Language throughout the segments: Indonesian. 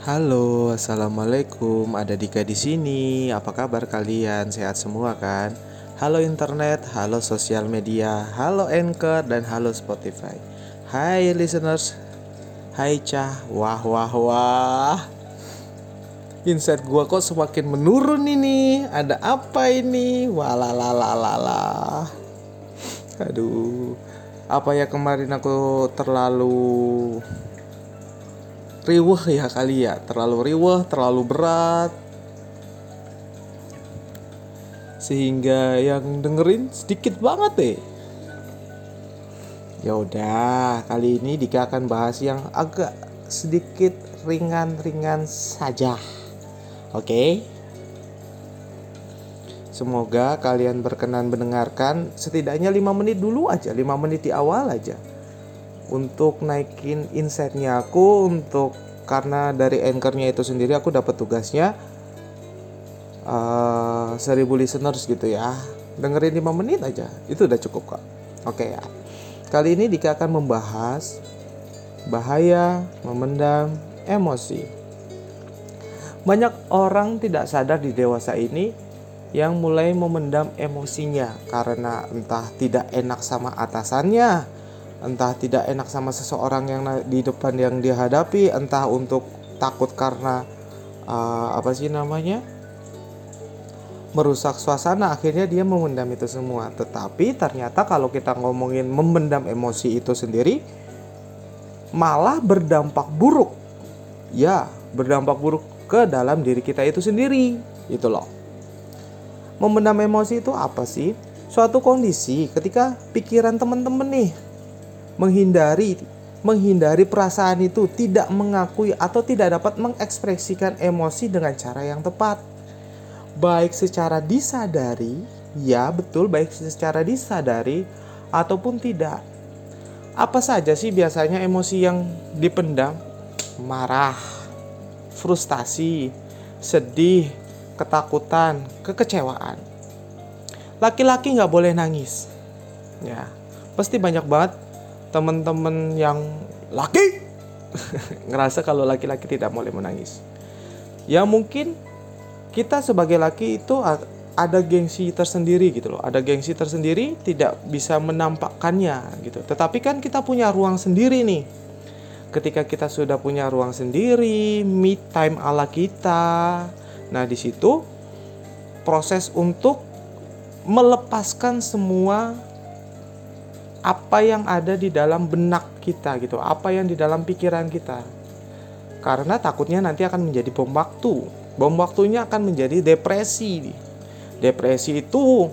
Halo, assalamualaikum. Ada Dika di sini. Apa kabar kalian? Sehat semua kan? Halo internet, halo sosial media, halo Anchor, dan halo Spotify. Hai listeners, hai cah, wah wah wah. Insight gua kok semakin menurun ini. Ada apa ini? Walalalalala. Aduh, apa ya kemarin aku terlalu riweh ya kali ya. Terlalu riweh terlalu berat. Sehingga yang dengerin sedikit banget deh. Ya udah kali ini Dika akan bahas yang agak sedikit ringan-ringan saja. Oke? Semoga kalian berkenan mendengarkan setidaknya 5 menit dulu aja, 5 menit di awal aja untuk naikin insightnya aku untuk karena dari anchornya itu sendiri aku dapat tugasnya uh, 1000 listeners gitu ya. Dengerin 5 menit aja itu udah cukup kok. Oke ya. Kali ini Dika akan membahas bahaya memendam emosi. Banyak orang tidak sadar di dewasa ini yang mulai memendam emosinya karena entah tidak enak sama atasannya, entah tidak enak sama seseorang yang di depan yang dihadapi entah untuk takut karena uh, apa sih namanya merusak suasana akhirnya dia memendam itu semua. Tetapi ternyata kalau kita ngomongin memendam emosi itu sendiri malah berdampak buruk. Ya berdampak buruk ke dalam diri kita itu sendiri itu loh. Memendam emosi itu apa sih? Suatu kondisi ketika pikiran teman-teman nih menghindari menghindari perasaan itu, tidak mengakui atau tidak dapat mengekspresikan emosi dengan cara yang tepat. Baik secara disadari, ya betul baik secara disadari ataupun tidak. Apa saja sih biasanya emosi yang dipendam? Marah, frustasi, sedih, ketakutan, kekecewaan. Laki-laki nggak boleh nangis. Ya, pasti banyak banget teman-teman yang laki ngerasa kalau laki-laki tidak boleh menangis. Ya mungkin kita sebagai laki itu ada gengsi tersendiri gitu loh. Ada gengsi tersendiri tidak bisa menampakkannya gitu. Tetapi kan kita punya ruang sendiri nih. Ketika kita sudah punya ruang sendiri, me time ala kita. Nah, di situ proses untuk melepaskan semua apa yang ada di dalam benak kita gitu, apa yang di dalam pikiran kita. Karena takutnya nanti akan menjadi bom waktu. Bom waktunya akan menjadi depresi. Depresi itu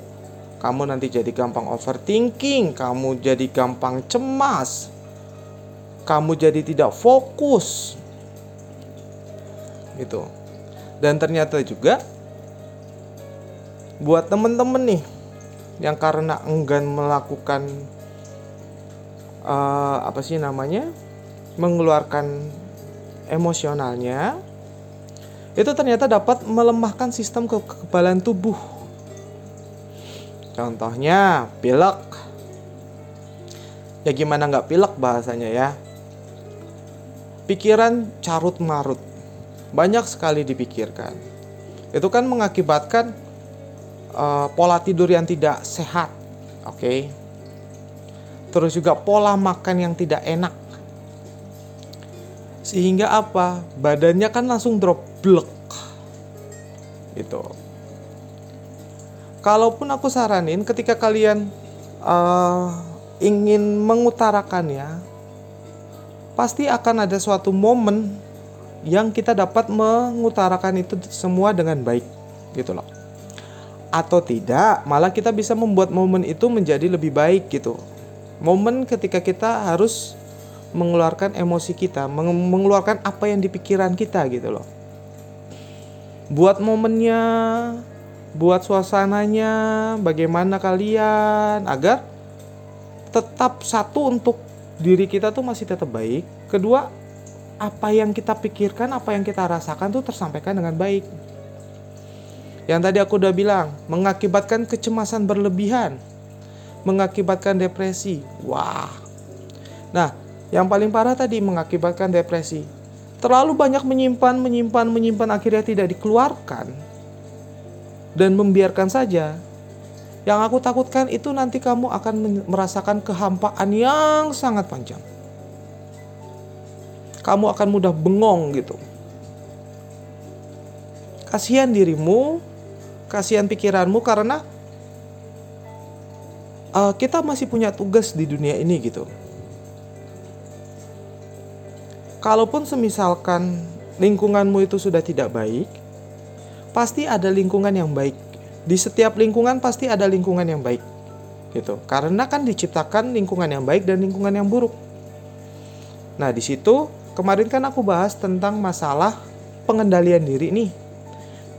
kamu nanti jadi gampang overthinking, kamu jadi gampang cemas, kamu jadi tidak fokus. Gitu. Dan ternyata juga buat temen-temen nih yang karena enggan melakukan uh, apa sih namanya mengeluarkan emosionalnya itu ternyata dapat melemahkan sistem kekebalan tubuh. Contohnya pilek. Ya gimana nggak pilek bahasanya ya? Pikiran carut marut, banyak sekali dipikirkan. Itu kan mengakibatkan uh, pola tidur yang tidak sehat, oke? Okay? Terus juga pola makan yang tidak enak. Sehingga apa? Badannya kan langsung drop blek. Itu. Kalaupun aku saranin ketika kalian uh, ingin mengutarakannya, pasti akan ada suatu momen yang kita dapat mengutarakan itu semua dengan baik, gitu loh. Atau tidak, malah kita bisa membuat momen itu menjadi lebih baik gitu momen ketika kita harus mengeluarkan emosi kita, mengeluarkan apa yang di pikiran kita gitu loh. Buat momennya, buat suasananya, bagaimana kalian agar tetap satu untuk diri kita tuh masih tetap baik. Kedua, apa yang kita pikirkan, apa yang kita rasakan tuh tersampaikan dengan baik. Yang tadi aku udah bilang, mengakibatkan kecemasan berlebihan, mengakibatkan depresi. Wah. Nah, yang paling parah tadi mengakibatkan depresi. terlalu banyak menyimpan, menyimpan, menyimpan akhirnya tidak dikeluarkan dan membiarkan saja. Yang aku takutkan itu nanti kamu akan merasakan kehampaan yang sangat panjang. Kamu akan mudah bengong gitu. Kasihan dirimu, kasihan pikiranmu karena uh, kita masih punya tugas di dunia ini gitu. Kalaupun semisalkan lingkunganmu itu sudah tidak baik, pasti ada lingkungan yang baik. Di setiap lingkungan pasti ada lingkungan yang baik. Gitu. Karena kan diciptakan lingkungan yang baik dan lingkungan yang buruk. Nah, di situ kemarin kan aku bahas tentang masalah pengendalian diri nih.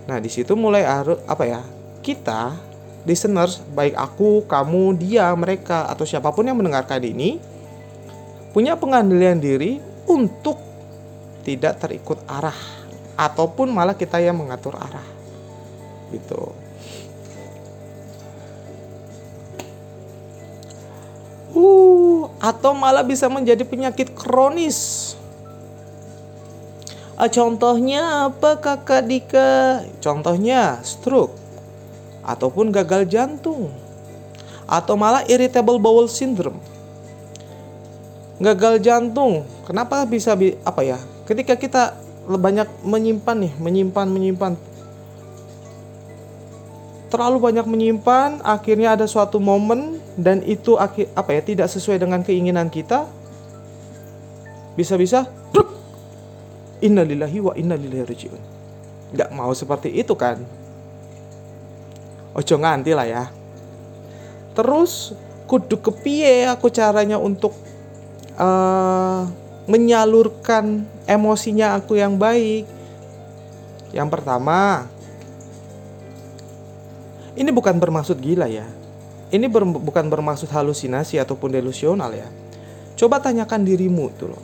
Nah, di situ mulai apa ya? Kita listeners, baik aku, kamu, dia, mereka, atau siapa pun yang mendengarkan ini, punya pengendalian diri untuk tidak terikut arah, ataupun malah kita yang mengatur arah. Gitu. Uh, atau malah bisa menjadi penyakit kronis. Ah, contohnya apa kakak Dika? Contohnya stroke ataupun gagal jantung atau malah irritable bowel syndrome. Gagal jantung, kenapa bisa apa ya? Ketika kita banyak menyimpan nih, menyimpan, menyimpan. Terlalu banyak menyimpan, akhirnya ada suatu momen dan itu apa ya tidak sesuai dengan keinginan kita. Bisa-bisa innalillahi wa inna ilaihi rajiun. Gak mau seperti itu kan? Ojo nganti lah ya. Terus kudu kepiye aku caranya untuk uh, menyalurkan emosinya aku yang baik? Yang pertama ini bukan bermaksud gila ya. Ini ber, bukan bermaksud halusinasi ataupun delusional ya. Coba tanyakan dirimu itu loh.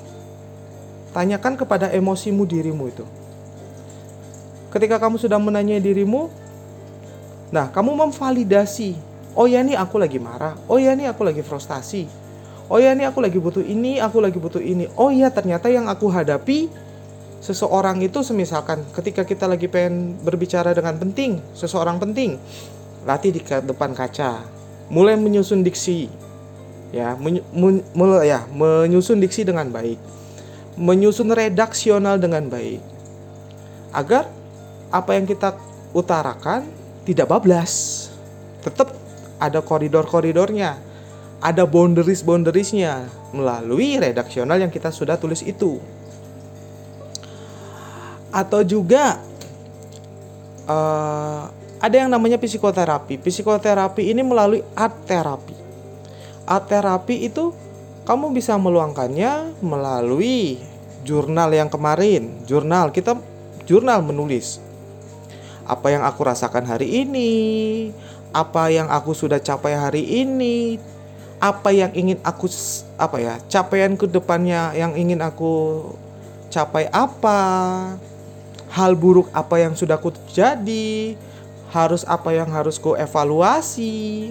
Tanyakan kepada emosimu dirimu itu. Ketika kamu sudah menanya dirimu Nah, kamu memvalidasi, oh ya nih aku lagi marah, oh ya nih aku lagi frustasi, oh ya nih aku lagi butuh ini, aku lagi butuh ini, oh ya ternyata yang aku hadapi seseorang itu semisalkan ketika kita lagi pengen berbicara dengan penting, seseorang penting, latih di depan kaca, mulai menyusun diksi, ya, mulai ya, menyusun diksi dengan baik, menyusun redaksional dengan baik, agar apa yang kita utarakan tidak bablas. Tetap ada koridor-koridornya, ada boundaries-boundariesnya melalui redaksional yang kita sudah tulis itu. Atau juga uh, ada yang namanya psikoterapi. Psikoterapi ini melalui art terapi. Art terapi itu kamu bisa meluangkannya melalui jurnal yang kemarin. Jurnal kita jurnal menulis apa yang aku rasakan hari ini, apa yang aku sudah capai hari ini, apa yang ingin aku apa ya, capaian ke depannya yang ingin aku capai apa, hal buruk apa yang sudah aku jadi, harus apa yang harus ku evaluasi.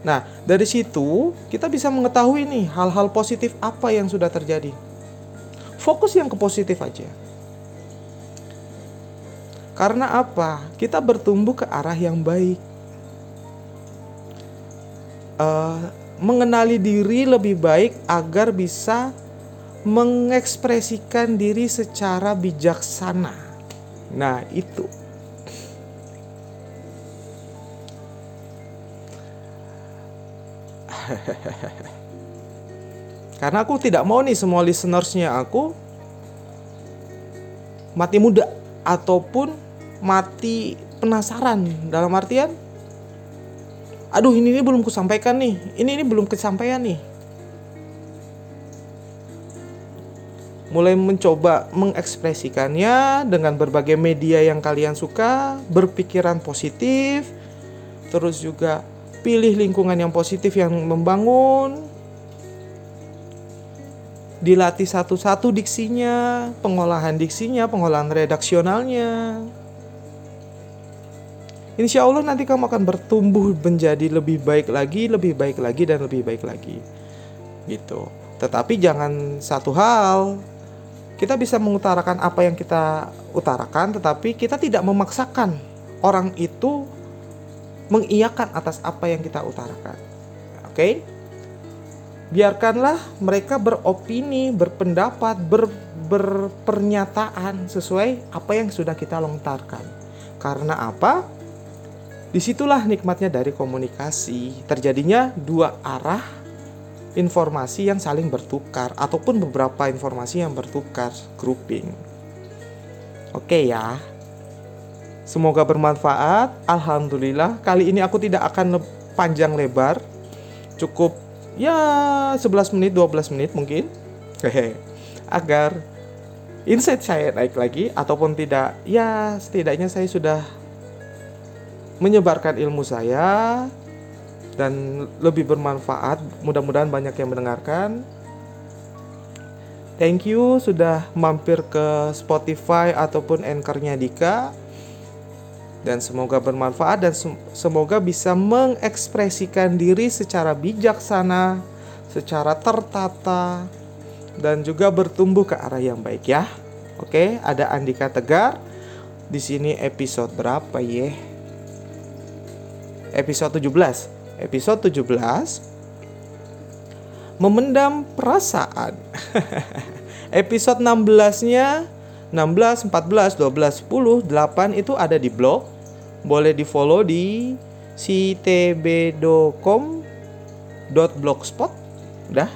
Nah, dari situ kita bisa mengetahui nih hal-hal positif apa yang sudah terjadi. Fokus yang ke positif aja. Karena apa? Kita bertumbuh ke arah yang baik. Uh, mengenali diri lebih baik agar bisa mengekspresikan diri secara bijaksana. Nah, itu. Karena aku tidak mau nih semua listenersnya aku mati muda ataupun mati penasaran. Dalam artian aduh ini, ini belum kusampaikan nih. Ini ini belum kesampaian nih. Mulai mencoba mengekspresikannya dengan berbagai media yang kalian suka, berpikiran positif, terus juga pilih lingkungan yang positif yang membangun, dilatih satu-satu diksinya, pengolahan diksinya, pengolahan redaksionalnya insya Allah nanti kamu akan bertumbuh menjadi lebih baik lagi, lebih baik lagi dan lebih baik lagi. Gitu. Tetapi jangan satu hal, kita bisa mengutarakan apa yang kita utarakan, tetapi kita tidak memaksakan orang itu mengiyakan atas apa yang kita utarakan. Oke? Okay? Biarkanlah mereka beropini, berpendapat, ber, berpernyataan sesuai apa yang sudah kita lontarkan. Karena apa? Di situlah nikmatnya dari komunikasi. Terjadinya dua arah informasi yang saling bertukar ataupun beberapa informasi yang bertukar grouping. Oke ya. Semoga bermanfaat. Alhamdulillah kali ini aku tidak akan panjang lebar. Cukup ya 11 menit 12 menit mungkin. Hehe. Agar insight saya naik lagi ataupun tidak ya setidaknya saya sudah menyebarkan ilmu saya dan lebih bermanfaat. Mudah-mudahan banyak yang mendengarkan. Thank you sudah mampir ke Spotify ataupun Anchor-nya Dika. Dan semoga bermanfaat dan semoga bisa mengekspresikan diri secara bijaksana, secara tertata, dan juga bertumbuh ke arah yang baik ya. Oke, ada Andika Tegar. Di sini episode berapa ya? Episode 17 episode 17 memendam perasaan. episode 16-nya 16, 14, 12, 10, 8 itu ada di blog. Boleh di-follow di ctb.com.blogspot. Udah.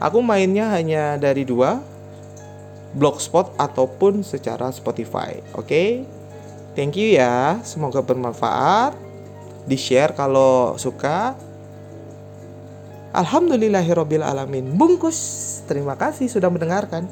Aku mainnya hanya dari dua blogspot ataupun secara Spotify. Oke. Okay? Thank you ya. Semoga bermanfaat di share kalau suka. Alhamdulillahirobbil alamin. Bungkus. Terima kasih sudah mendengarkan